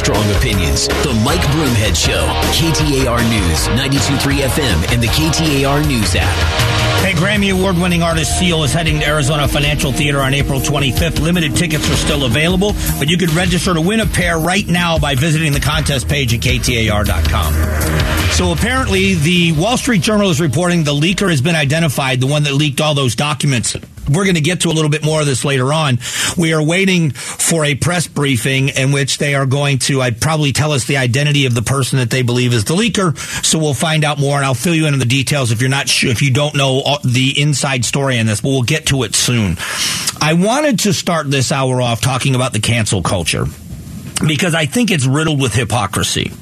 strong opinions. The Mike Broomhead Show, KTAR News, 92.3 FM, and the KTAR News app. Hey, Grammy Award winning artist Seal is heading to Arizona Financial Theater on April 25th. Limited tickets are still available, but you can register to win a pair right now by visiting the contest page at KTAR.com. So apparently, the Wall Street Journal is reporting the leaker has been identified, the one that leaked all those documents we're going to get to a little bit more of this later on. We are waiting for a press briefing in which they are going to, I'd probably tell us the identity of the person that they believe is the leaker. So we'll find out more and I'll fill you in on the details if you're not sure, if you don't know the inside story on this, but we'll get to it soon. I wanted to start this hour off talking about the cancel culture because I think it's riddled with hypocrisy.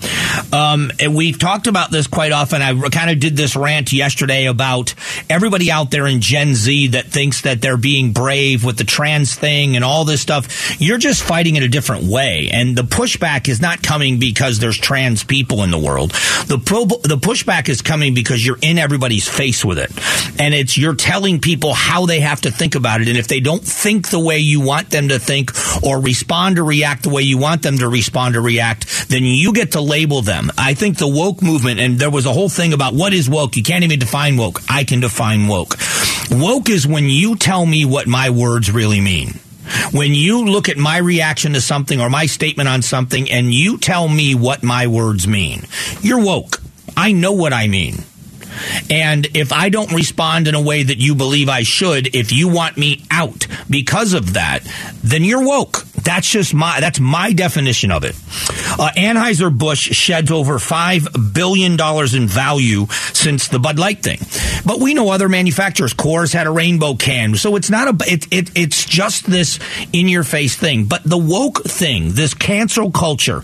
Um, and we've talked about this quite often. I kind of did this rant yesterday about everybody out there in Gen Z that thinks that they're being brave with the trans thing and all this stuff. You're just fighting in a different way. And the pushback is not coming because there's trans people in the world. The, pro- the pushback is coming because you're in everybody's face with it. And it's, you're telling people how they have to think about it. And if they don't think the way you want them to think or respond or react the way you want them them to respond or react, then you get to label them. I think the woke movement, and there was a whole thing about what is woke. You can't even define woke. I can define woke. Woke is when you tell me what my words really mean. When you look at my reaction to something or my statement on something and you tell me what my words mean, you're woke. I know what I mean. And if I don't respond in a way that you believe I should, if you want me out because of that, then you're woke. That's just my that's my definition of it. Uh, Anheuser Busch sheds over five billion dollars in value since the Bud Light thing, but we know other manufacturers. Coors had a rainbow can, so it's not a it, it it's just this in your face thing. But the woke thing, this cancel culture.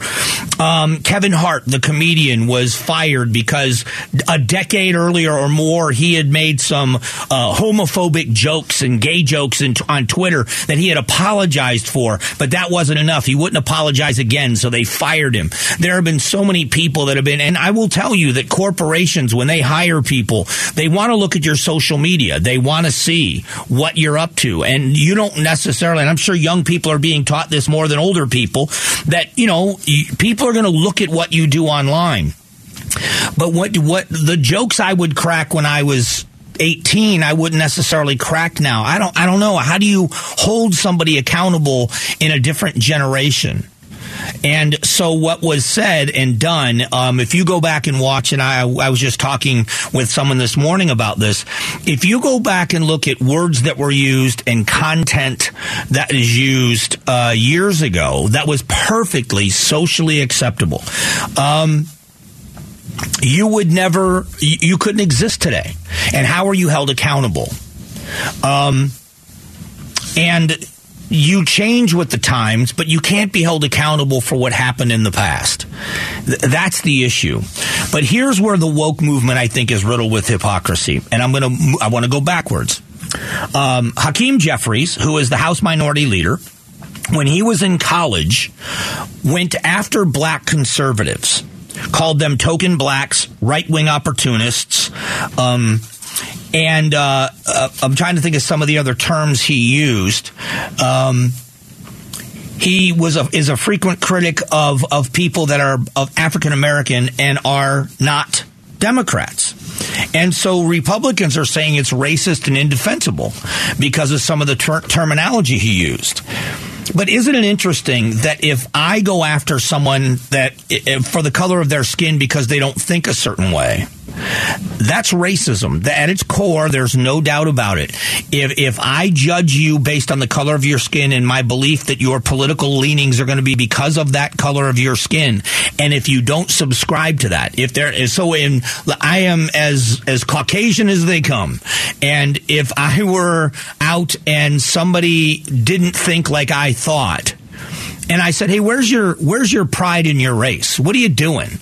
Um, Kevin Hart, the comedian, was fired because a decade earlier or more he had made some uh, homophobic jokes and gay jokes in, on Twitter that he had apologized for, but that wasn't enough. He wouldn't apologize again, so they fired him. There have been so many people that have been, and I will tell you that corporations, when they hire people, they want to look at your social media. They want to see what you're up to. And you don't necessarily, and I'm sure young people are being taught this more than older people, that, you know, people are going to look at what you do online. But what, what the jokes I would crack when I was 18 I wouldn't necessarily crack now. I don't I don't know. How do you hold somebody accountable in a different generation? And so, what was said and done, um, if you go back and watch, and I, I was just talking with someone this morning about this, if you go back and look at words that were used and content that is used uh, years ago, that was perfectly socially acceptable. Um, you would never, you couldn't exist today. And how are you held accountable? Um, and you change with the times, but you can't be held accountable for what happened in the past. that's the issue. But here's where the woke movement, I think, is riddled with hypocrisy. And I'm going to, I want to go backwards. Um, Hakeem Jeffries, who is the House Minority Leader, when he was in college, went after black conservatives called them token blacks, right wing opportunists. Um, and uh, uh, I'm trying to think of some of the other terms he used. Um, he was a, is a frequent critic of of people that are of African American and are not Democrats. And so Republicans are saying it's racist and indefensible because of some of the ter- terminology he used. But isn't it interesting that if I go after someone that for the color of their skin because they don't think a certain way, that's racism. At its core, there's no doubt about it. If if I judge you based on the color of your skin and my belief that your political leanings are going to be because of that color of your skin, and if you don't subscribe to that, if there is so in I am as as Caucasian as they come, and if I were out and somebody didn't think like I thought, and I said, "Hey, where's your where's your pride in your race? What are you doing?"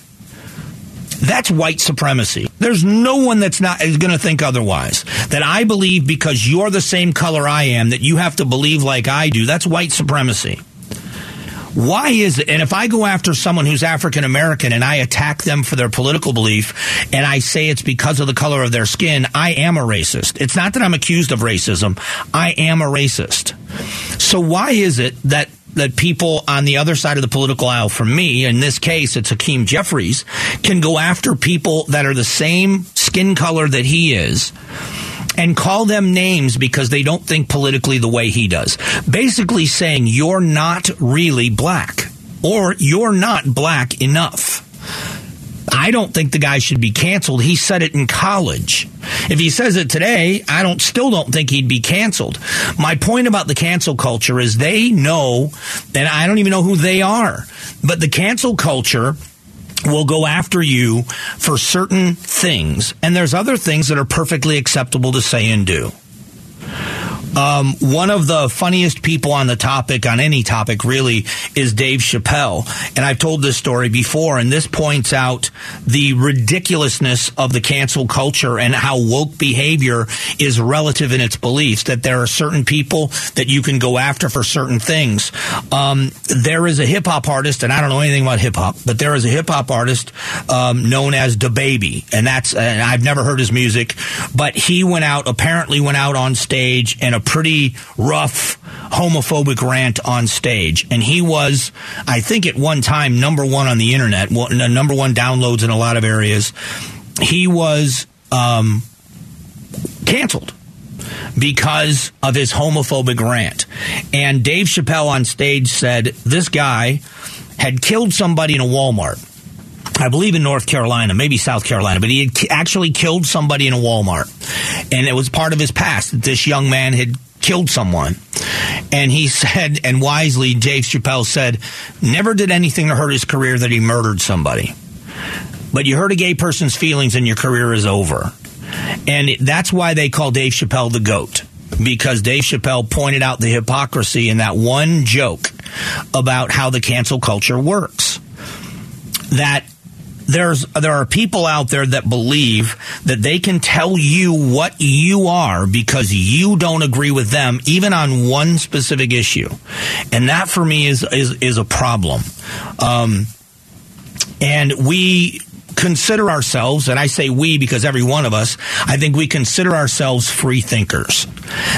That's white supremacy. There's no one that's not is going to think otherwise. That I believe because you're the same color I am that you have to believe like I do. That's white supremacy. Why is it? And if I go after someone who's African American and I attack them for their political belief and I say it's because of the color of their skin, I am a racist. It's not that I'm accused of racism. I am a racist. So why is it that that people on the other side of the political aisle, for me, in this case, it's Hakeem Jeffries, can go after people that are the same skin color that he is and call them names because they don't think politically the way he does. Basically saying you're not really black or you're not black enough. I don't think the guy should be canceled. He said it in college. If he says it today, I don't still don't think he'd be canceled. My point about the cancel culture is they know, and I don't even know who they are, but the cancel culture will go after you for certain things, and there's other things that are perfectly acceptable to say and do. Um, one of the funniest people on the topic, on any topic really, is Dave Chappelle. And I've told this story before, and this points out the ridiculousness of the cancel culture and how woke behavior is relative in its beliefs, that there are certain people that you can go after for certain things. Um, there is a hip hop artist, and I don't know anything about hip hop, but there is a hip hop artist um, known as DaBaby, and that's, and I've never heard his music, but he went out, apparently went out on stage and pretty rough homophobic rant on stage. And he was, I think, at one time number one on the internet, number one downloads in a lot of areas. He was um, canceled because of his homophobic rant. And Dave Chappelle on stage said this guy had killed somebody in a Walmart. I believe in North Carolina, maybe South Carolina, but he had actually killed somebody in a Walmart. And it was part of his past that this young man had killed someone. And he said, and wisely, Dave Chappelle said, never did anything to hurt his career that he murdered somebody. But you hurt a gay person's feelings and your career is over. And that's why they call Dave Chappelle the GOAT. Because Dave Chappelle pointed out the hypocrisy in that one joke about how the cancel culture works. That there's there are people out there that believe that they can tell you what you are because you don't agree with them even on one specific issue. And that for me is is is a problem. Um, and we consider ourselves, and I say we because every one of us, I think we consider ourselves free thinkers.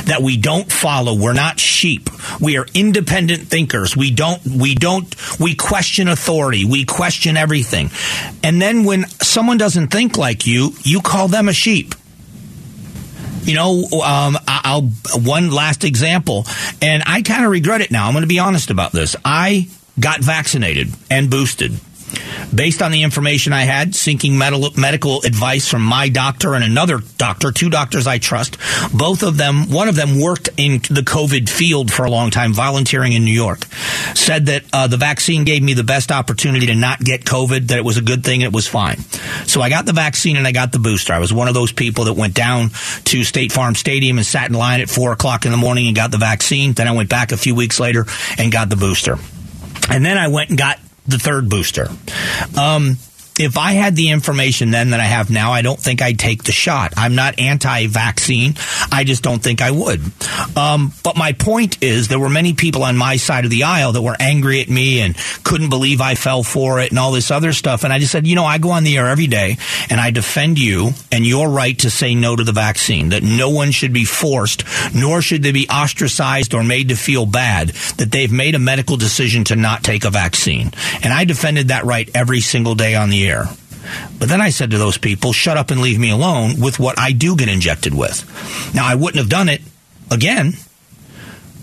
That we don't follow, we're not sheep. We are independent thinkers. We don't, we don't, we question authority. We question everything. And then when someone doesn't think like you, you call them a sheep. You know, um, I'll one last example, and I kind of regret it now. I'm going to be honest about this. I got vaccinated and boosted based on the information I had, seeking medical advice from my doctor and another doctor, two doctors I trust. Both of them, one of them worked in the COVID field for a long time, volunteering in New York. Said that uh, the vaccine gave me the best opportunity to not get COVID, that it was a good thing, it was fine. So I got the vaccine and I got the booster. I was one of those people that went down to State Farm Stadium and sat in line at four o'clock in the morning and got the vaccine. Then I went back a few weeks later and got the booster. And then I went and got the third booster. Um, if I had the information then that I have now, I don't think I'd take the shot. I'm not anti-vaccine. I just don't think I would. Um, but my point is, there were many people on my side of the aisle that were angry at me and couldn't believe I fell for it and all this other stuff. And I just said, you know, I go on the air every day and I defend you and your right to say no to the vaccine. That no one should be forced, nor should they be ostracized or made to feel bad that they've made a medical decision to not take a vaccine. And I defended that right every single day on the air. But then I said to those people, shut up and leave me alone with what I do get injected with. Now, I wouldn't have done it again,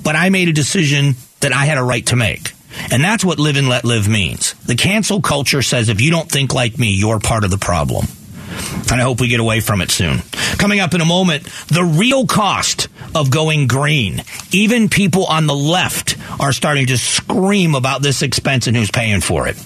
but I made a decision that I had a right to make. And that's what live and let live means. The cancel culture says if you don't think like me, you're part of the problem. And I hope we get away from it soon. Coming up in a moment, the real cost of going green. Even people on the left are starting to scream about this expense and who's paying for it.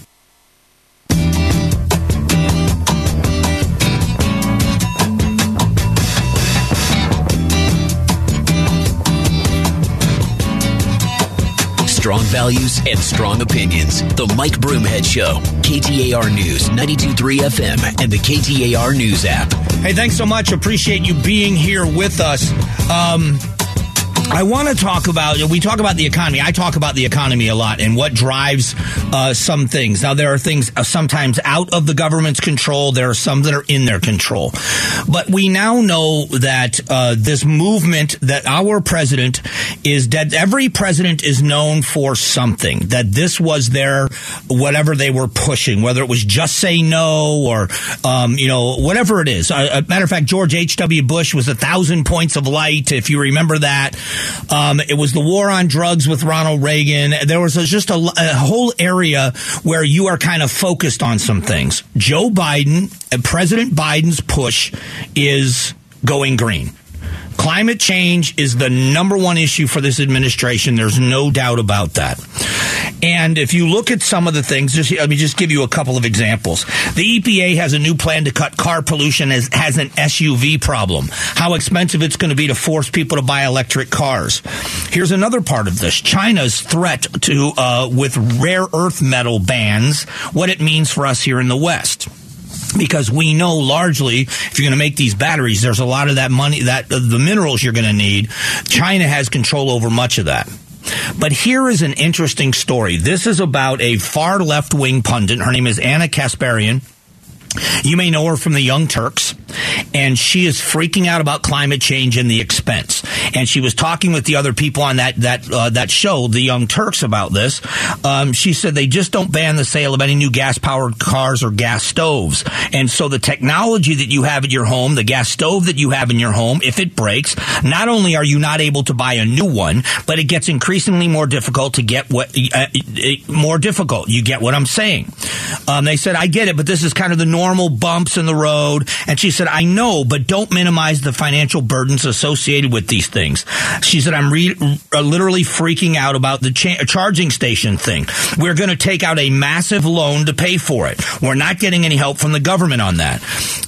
Strong values and strong opinions. The Mike Broomhead Show, KTAR News, 92.3 FM, and the KTAR News app. Hey, thanks so much. Appreciate you being here with us. Um, I want to talk about, we talk about the economy. I talk about the economy a lot and what drives uh, some things. Now, there are things uh, sometimes out of the government's control. There are some that are in their control. But we now know that uh, this movement that our president is dead. Every president is known for something, that this was their, whatever they were pushing, whether it was just say no or, um, you know, whatever it is. Uh, matter of fact, George H.W. Bush was a thousand points of light, if you remember that. Um, it was the war on drugs with Ronald Reagan. There was a, just a, a whole area where you are kind of focused on some things. Joe Biden, uh, President Biden's push is going green. Climate change is the number one issue for this administration. There's no doubt about that. And if you look at some of the things, just let me just give you a couple of examples. The EPA has a new plan to cut car pollution as has an SUV problem. How expensive it's going to be to force people to buy electric cars. Here's another part of this: China's threat to uh, with rare earth metal bans. What it means for us here in the West because we know largely if you're going to make these batteries there's a lot of that money that uh, the minerals you're going to need china has control over much of that but here is an interesting story. This is about a far left wing pundit. Her name is Ana Kasparian. You may know her from the Young Turks, and she is freaking out about climate change and the expense. And she was talking with the other people on that that uh, that show, the Young Turks, about this. Um, she said they just don't ban the sale of any new gas powered cars or gas stoves, and so the technology that you have at your home, the gas stove that you have in your home, if it breaks, not only are you not able to buy a new one, but it gets increasingly more difficult to get what uh, more difficult. You get what I'm saying? Um, they said I get it, but this is kind of the norm normal bumps in the road. And she said, I know, but don't minimize the financial burdens associated with these things. She said, I'm re- uh, literally freaking out about the cha- charging station thing. We're going to take out a massive loan to pay for it. We're not getting any help from the government on that.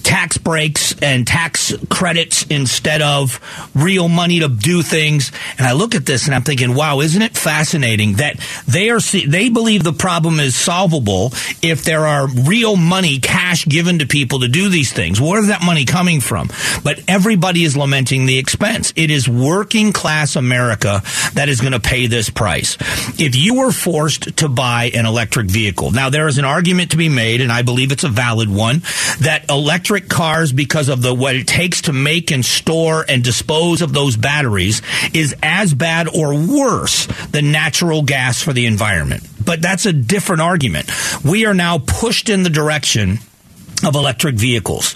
Tax breaks and tax credits instead of real money to do things. And I look at this and I'm thinking, wow, isn't it fascinating that they are, they believe the problem is solvable if there are real money, cash given to people to do these things. Where is that money coming from? But everybody is lamenting the expense. It is working class America that is going to pay this price. If you were forced to buy an electric vehicle, now there is an argument to be made, and I believe it's a valid one, that electric cars, because of the what it takes to make and store and dispose of those batteries, is as bad or worse than natural gas for the environment. But that's a different argument. We are now pushed in the direction of electric vehicles.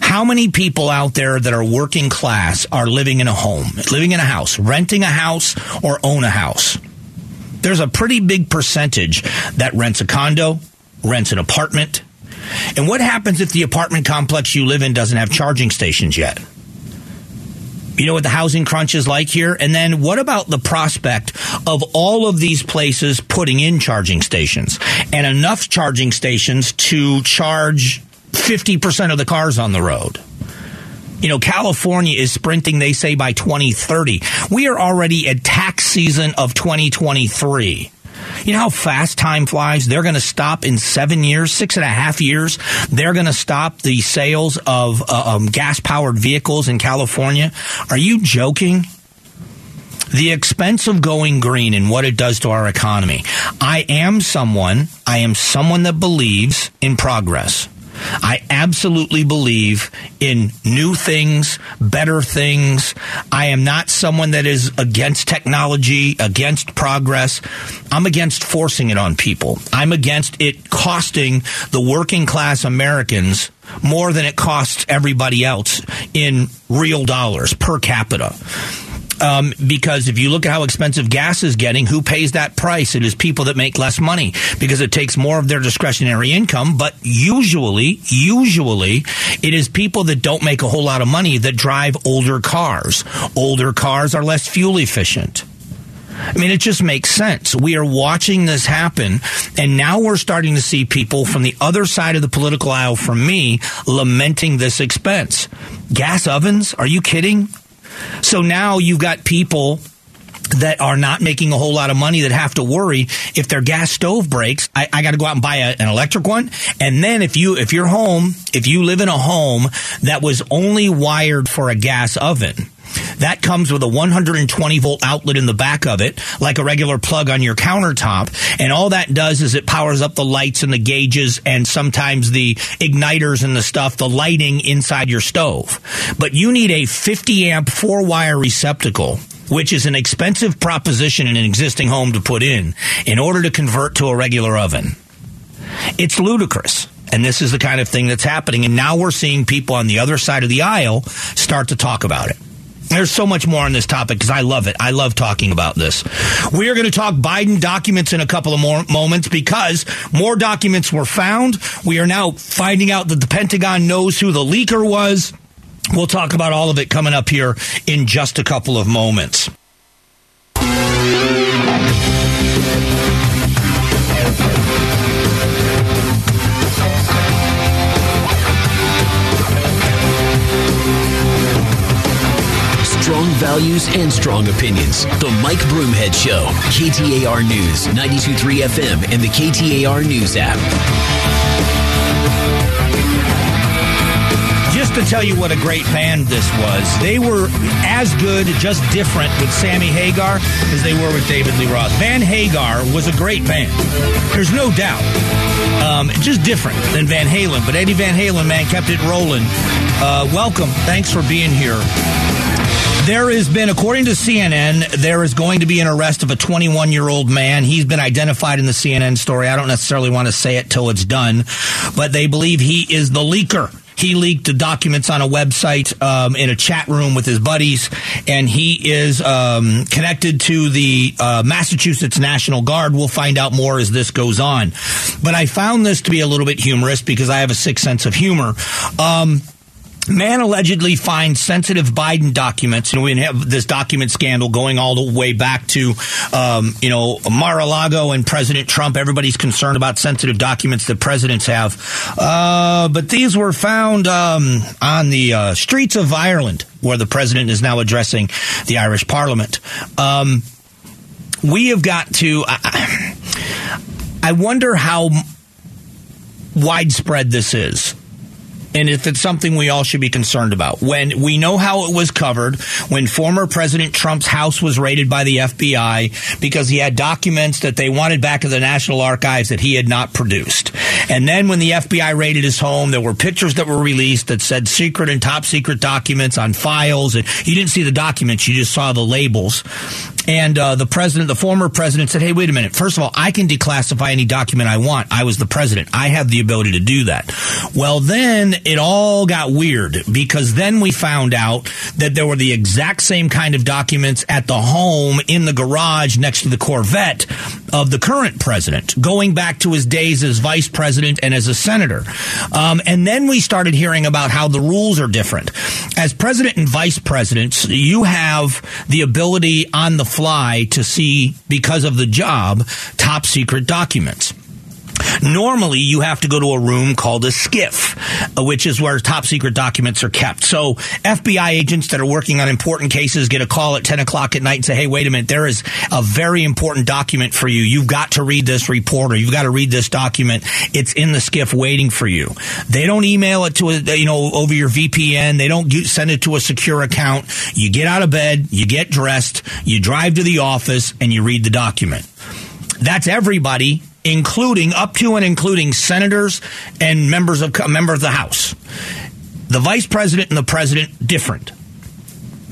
How many people out there that are working class are living in a home, living in a house, renting a house, or own a house? There's a pretty big percentage that rents a condo, rents an apartment. And what happens if the apartment complex you live in doesn't have charging stations yet? You know what the housing crunch is like here? And then what about the prospect of all of these places putting in charging stations and enough charging stations to charge 50% of the cars on the road. You know, California is sprinting, they say, by 2030. We are already at tax season of 2023. You know how fast time flies? They're going to stop in seven years, six and a half years. They're going to stop the sales of uh, um, gas powered vehicles in California. Are you joking? The expense of going green and what it does to our economy. I am someone, I am someone that believes in progress. I absolutely believe in new things, better things. I am not someone that is against technology, against progress. I'm against forcing it on people. I'm against it costing the working class Americans more than it costs everybody else in real dollars per capita. Um, because if you look at how expensive gas is getting, who pays that price? It is people that make less money because it takes more of their discretionary income. But usually, usually, it is people that don't make a whole lot of money that drive older cars. Older cars are less fuel efficient. I mean, it just makes sense. We are watching this happen, and now we're starting to see people from the other side of the political aisle from me lamenting this expense. Gas ovens? Are you kidding? So now you've got people that are not making a whole lot of money that have to worry if their gas stove breaks. I, I got to go out and buy a, an electric one. And then if you if you're home if you live in a home that was only wired for a gas oven That comes with a 120 volt outlet in the back of it, like a regular plug on your countertop. And all that does is it powers up the lights and the gauges and sometimes the igniters and the stuff, the lighting inside your stove. But you need a 50 amp four wire receptacle which is an expensive proposition in an existing home to put in, in order to convert to a regular oven. It's ludicrous. And this is the kind of thing that's happening. And now we're seeing people on the other side of the aisle start to talk about it. There's so much more on this topic because I love it. I love talking about this. We are going to talk Biden documents in a couple of more moments because more documents were found. We are now finding out that the Pentagon knows who the leaker was. We'll talk about all of it coming up here in just a couple of moments. Values and strong opinions. The Mike Broomhead Show. KTAR News, 923 FM, and the KTAR News app. Just to tell you what a great band this was, they were as good, just different with Sammy Hagar as they were with David Lee Roth. Van Hagar was a great band. There's no doubt. Um, just different than Van Halen. But Eddie Van Halen, man, kept it rolling. Uh, welcome. Thanks for being here. There has been, according to CNN, there is going to be an arrest of a 21 year old man. He's been identified in the CNN story. I don't necessarily want to say it till it's done, but they believe he is the leaker. He leaked the documents on a website um, in a chat room with his buddies, and he is um, connected to the uh, Massachusetts National Guard. We'll find out more as this goes on. But I found this to be a little bit humorous because I have a sick sense of humor. Um, Man allegedly finds sensitive Biden documents. Know, we have this document scandal going all the way back to, um, you know, Mar-a-Lago and President Trump. Everybody's concerned about sensitive documents that presidents have. Uh, but these were found um, on the uh, streets of Ireland, where the president is now addressing the Irish Parliament. Um, we have got to. I, I wonder how widespread this is and if it's something we all should be concerned about. When we know how it was covered, when former President Trump's house was raided by the FBI because he had documents that they wanted back in the National Archives that he had not produced. And then when the FBI raided his home, there were pictures that were released that said secret and top secret documents on files. And you didn't see the documents, you just saw the labels. And uh, the president, the former president, said, "Hey, wait a minute. First of all, I can declassify any document I want. I was the president. I have the ability to do that." Well, then it all got weird because then we found out that there were the exact same kind of documents at the home in the garage next to the Corvette of the current president, going back to his days as vice president and as a senator. Um, and then we started hearing about how the rules are different. As president and vice presidents, you have the ability on the fly to see, because of the job, top secret documents. Normally, you have to go to a room called a SCIF, uh, which is where top secret documents are kept. So, FBI agents that are working on important cases get a call at 10 o'clock at night and say, hey, wait a minute, there is a very important document for you. You've got to read this report or you've got to read this document. It's in the SCIF waiting for you. They don't email it to, a, you know, over your VPN. They don't send it to a secure account. You get out of bed, you get dressed, you drive to the office, and you read the document. That's everybody including up to and including senators and members of uh, member of the House. The vice president and the president different.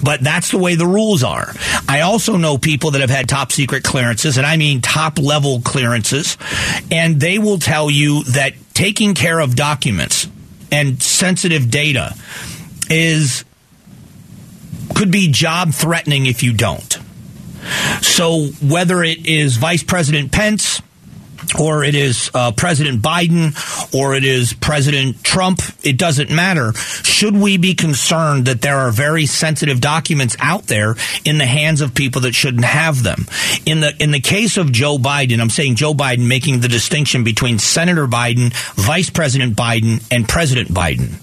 But that's the way the rules are. I also know people that have had top secret clearances, and I mean top level clearances, and they will tell you that taking care of documents and sensitive data is could be job threatening if you don't. So whether it is Vice President Pence, or it is uh, President Biden, or it is President Trump, it doesn't matter. Should we be concerned that there are very sensitive documents out there in the hands of people that shouldn't have them? In the in the case of Joe Biden, I'm saying Joe Biden making the distinction between Senator Biden, Vice President Biden, and President Biden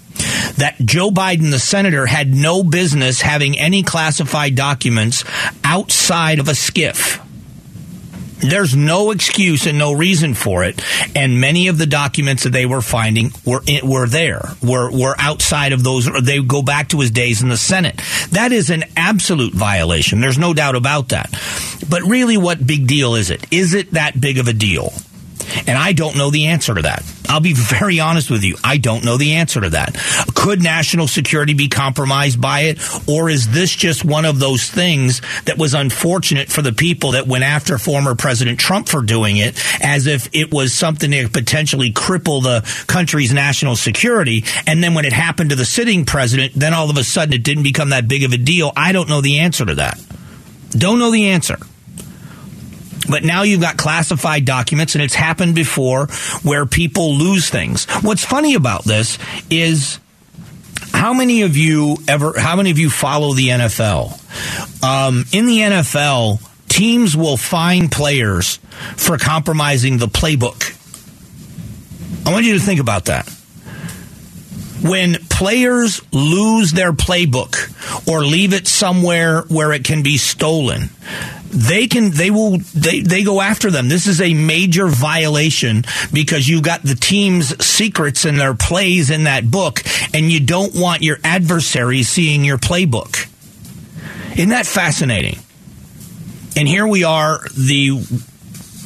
that Joe Biden, the senator, had no business having any classified documents outside of a SCIF There's no excuse and no reason for it. And many of the documents that they were finding were were there, were were outside of those. They go back to his days in the Senate. That is an absolute violation. There's no doubt about that. But really, what big deal is it? Is it that big of a deal? And I don't know the answer to that. I'll be very honest with you. I don't know the answer to that. Could national security be compromised by it? Or is this just one of those things that was unfortunate for the people that went after former President Trump for doing it as if it was something that potentially cripple the country's national security? And then when it happened to the sitting president, then all of a sudden it didn't become that big of a deal. I don't know the answer to that. Don't know the answer. But now you've got classified documents, and it's happened before where people lose things. What's funny about this is how many of you ever, how many of you follow the NFL? Um, in the NFL, teams will fine players for compromising the playbook. I want you to think about that. When players lose their playbook or leave it somewhere where it can be stolen, they can they will they, they go after them. This is a major violation because you've got the team's secrets and their plays in that book and you don't want your adversaries seeing your playbook. Isn't that fascinating? And here we are the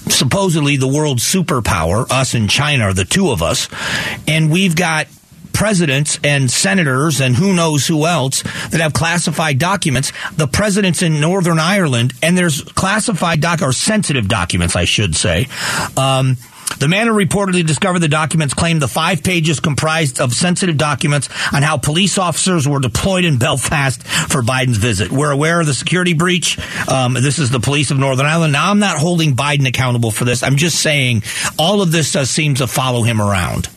supposedly the world superpower us and china are the two of us and we've got presidents and senators and who knows who else that have classified documents. The presidents in Northern Ireland, and there's classified doc or sensitive documents, I should say. Um, the man who reportedly discovered the documents claimed the five pages comprised of sensitive documents on how police officers were deployed in Belfast for Biden's visit. We're aware of the security breach. Um, this is the police of Northern Ireland. Now, I'm not holding Biden accountable for this. I'm just saying all of this does seem to follow him around.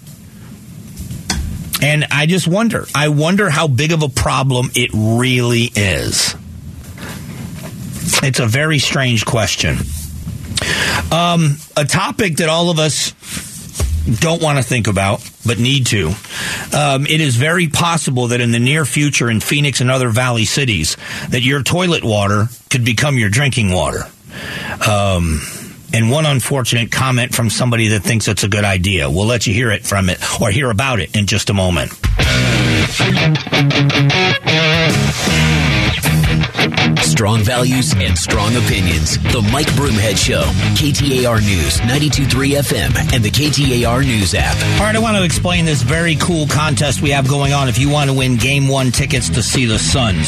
And I just wonder, I wonder how big of a problem it really is. It's a very strange question. Um, a topic that all of us don't want to think about, but need to. Um, it is very possible that in the near future in Phoenix and other valley cities, that your toilet water could become your drinking water. Um, and one unfortunate comment from somebody that thinks it's a good idea. We'll let you hear it from it or hear about it in just a moment. Strong values and strong opinions. The Mike Broomhead Show. KTAR News, 92.3 FM, and the KTAR News app. All right, I want to explain this very cool contest we have going on if you want to win Game 1 tickets to see the Suns.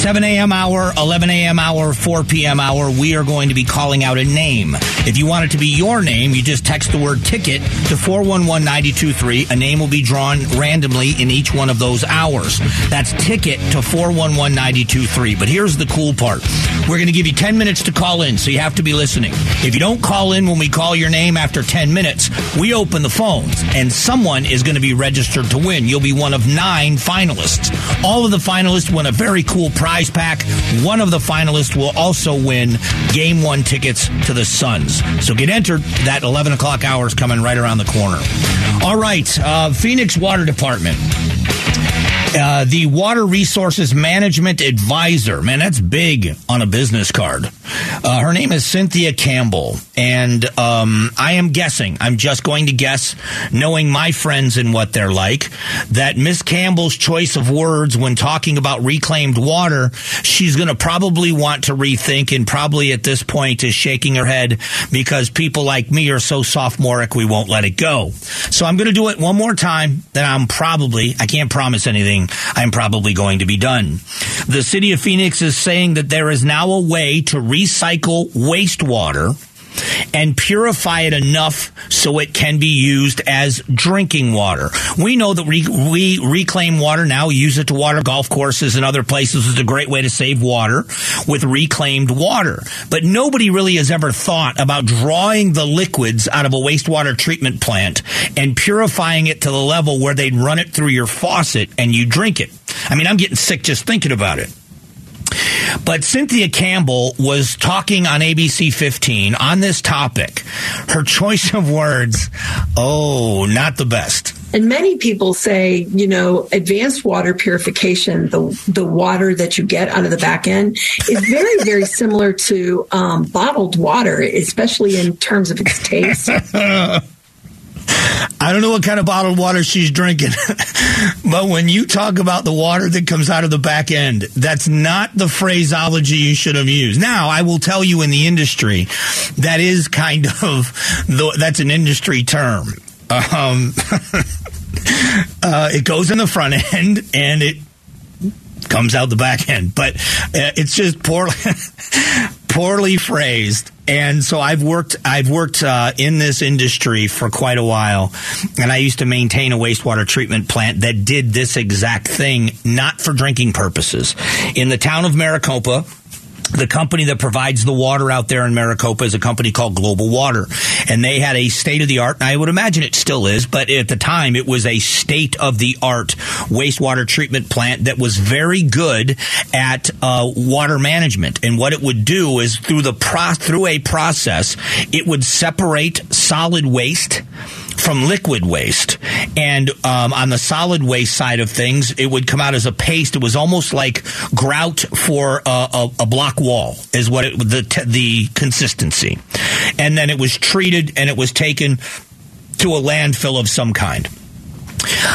7 a.m. hour, 11 a.m. hour, 4 p.m. hour, we are going to be calling out a name. If you want it to be your name, you just text the word ticket to 411-923. A name will be drawn randomly in each one of those hours. That's ticket to 411-923. But here's the cool part. We're going to give you 10 minutes to call in, so you have to be listening. If you don't call in when we call your name after 10 minutes, we open the phones, and someone is going to be registered to win. You'll be one of nine finalists. All of the finalists win a very cool prize pack. One of the finalists will also win game one tickets to the Suns. So get entered. That 11 o'clock hour is coming right around the corner. All right, uh, Phoenix Water Department. Uh, the Water Resources Management Advisor. Man, that's big on a business card. Uh, her name is Cynthia Campbell. And um, I am guessing, I'm just going to guess, knowing my friends and what they're like, that Miss Campbell's choice of words when talking about reclaimed water, she's going to probably want to rethink and probably at this point is shaking her head because people like me are so sophomoric we won't let it go. So I'm going to do it one more time. Then I'm probably, I can't promise anything I'm probably going to be done. The city of Phoenix is saying that there is now a way to recycle wastewater and purify it enough so it can be used as drinking water. We know that we, we reclaim water now, use it to water golf courses and other places. It's a great way to save water with reclaimed water. But nobody really has ever thought about drawing the liquids out of a wastewater treatment plant and purifying it to the level where they'd run it through your faucet and you drink it. I mean, I'm getting sick just thinking about it. But Cynthia Campbell was talking on ABC 15 on this topic. Her choice of words, oh, not the best. And many people say, you know, advanced water purification, the the water that you get out of the back end, is very, very similar to um, bottled water, especially in terms of its taste. I don't know what kind of bottled water she's drinking, but when you talk about the water that comes out of the back end, that's not the phraseology you should have used. Now, I will tell you in the industry, that is kind of the, that's an industry term. Um, uh, it goes in the front end and it comes out the back end, but uh, it's just poorly poorly phrased. And so I've worked I've worked uh, in this industry for quite a while, and I used to maintain a wastewater treatment plant that did this exact thing, not for drinking purposes. In the town of Maricopa, the company that provides the water out there in Maricopa is a company called Global Water. And they had a state of the art, and I would imagine it still is, but at the time it was a state of the art wastewater treatment plant that was very good at uh, water management. And what it would do is through the pro- through a process, it would separate solid waste from liquid waste. And um, on the solid waste side of things, it would come out as a paste. It was almost like grout for a, a, a block wall, is what it, the the consistency. And then it was treated and it was taken to a landfill of some kind.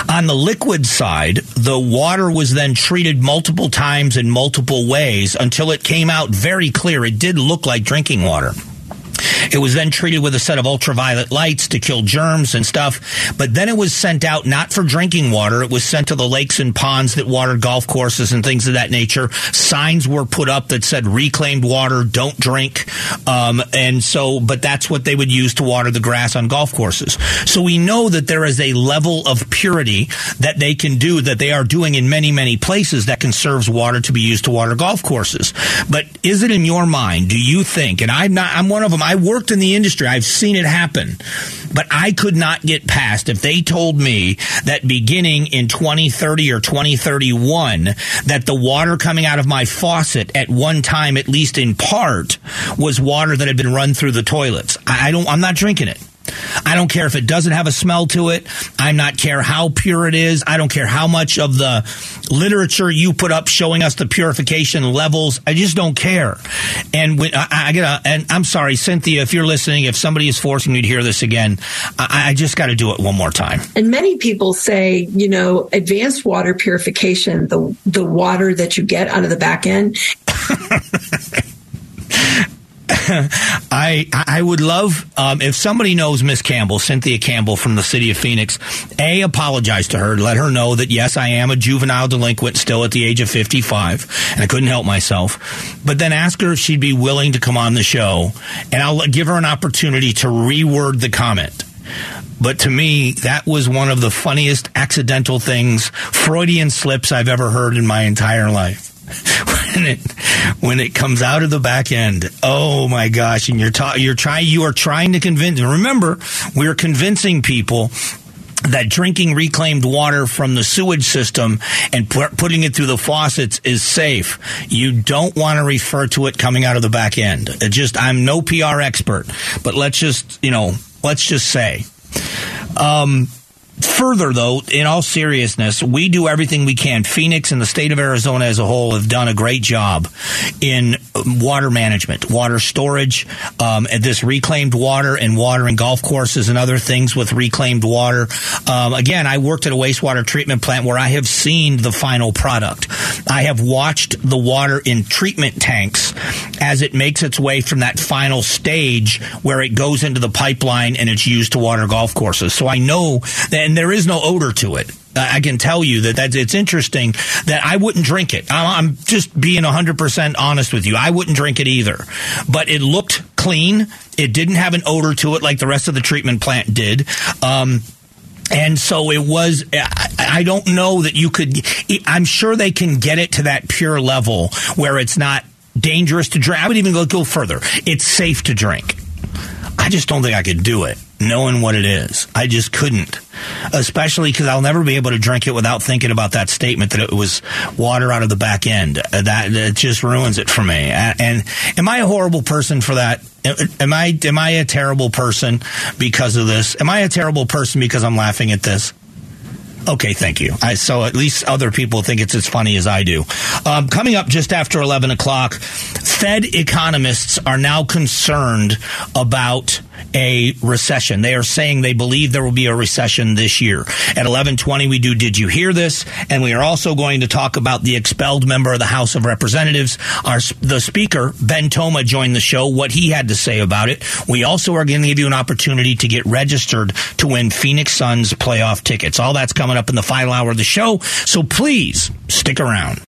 On the liquid side, the water was then treated multiple times in multiple ways until it came out very clear. It did look like drinking water. It was then treated with a set of ultraviolet lights to kill germs and stuff. But then it was sent out not for drinking water. It was sent to the lakes and ponds that water golf courses and things of that nature. Signs were put up that said reclaimed water, don't drink. Um, and so, but that's what they would use to water the grass on golf courses. So we know that there is a level of purity that they can do that they are doing in many, many places that conserves water to be used to water golf courses. But is it in your mind? Do you think, and I'm not, I'm one of them. I worked in the industry. I've seen it happen. But I could not get past if they told me that beginning in 2030 or 2031 that the water coming out of my faucet at one time, at least in part, was water that had been run through the toilets. I don't, I'm not drinking it. I don't care if it doesn't have a smell to it. I'm not care how pure it is. I don't care how much of the literature you put up showing us the purification levels. I just don't care. And when I, I get a, and I'm sorry, Cynthia, if you're listening, if somebody is forcing me to hear this again, I, I just got to do it one more time. And many people say, you know, advanced water purification, the the water that you get out of the back end. I I would love um, if somebody knows Miss Campbell, Cynthia Campbell from the city of Phoenix. A apologize to her, let her know that yes, I am a juvenile delinquent still at the age of fifty five, and I couldn't help myself. But then ask her if she'd be willing to come on the show, and I'll give her an opportunity to reword the comment. But to me, that was one of the funniest accidental things, Freudian slips I've ever heard in my entire life. when it comes out of the back end. Oh my gosh! And you're ta- you're trying you are trying to convince. Remember, we're convincing people that drinking reclaimed water from the sewage system and pu- putting it through the faucets is safe. You don't want to refer to it coming out of the back end. It just I'm no PR expert, but let's just you know let's just say. Um, Further, though, in all seriousness, we do everything we can. Phoenix and the state of Arizona as a whole have done a great job in water management, water storage, um, this reclaimed water and water in golf courses and other things with reclaimed water. Um, again, I worked at a wastewater treatment plant where I have seen the final product. I have watched the water in treatment tanks as it makes its way from that final stage where it goes into the pipeline and it's used to water golf courses. So I know that and there is no odor to it. I can tell you that that's, it's interesting that I wouldn't drink it. I'm just being 100% honest with you. I wouldn't drink it either. But it looked clean. It didn't have an odor to it like the rest of the treatment plant did. Um, and so it was, I don't know that you could, I'm sure they can get it to that pure level where it's not dangerous to drink. I would even go, go further. It's safe to drink. I just don't think I could do it knowing what it is. I just couldn't, especially because I'll never be able to drink it without thinking about that statement that it was water out of the back end. Uh, that just ruins it for me. And am I a horrible person for that? Am I am I a terrible person because of this? Am I a terrible person because I'm laughing at this? Okay, thank you. I, so at least other people think it's as funny as I do. Um, coming up just after 11 o'clock, Fed economists are now concerned about a recession. They are saying they believe there will be a recession this year. At 11:20 we do did you hear this? And we are also going to talk about the expelled member of the House of Representatives. Our the speaker Ben Toma joined the show what he had to say about it. We also are going to give you an opportunity to get registered to win Phoenix Suns playoff tickets. All that's coming up in the final hour of the show. So please stick around.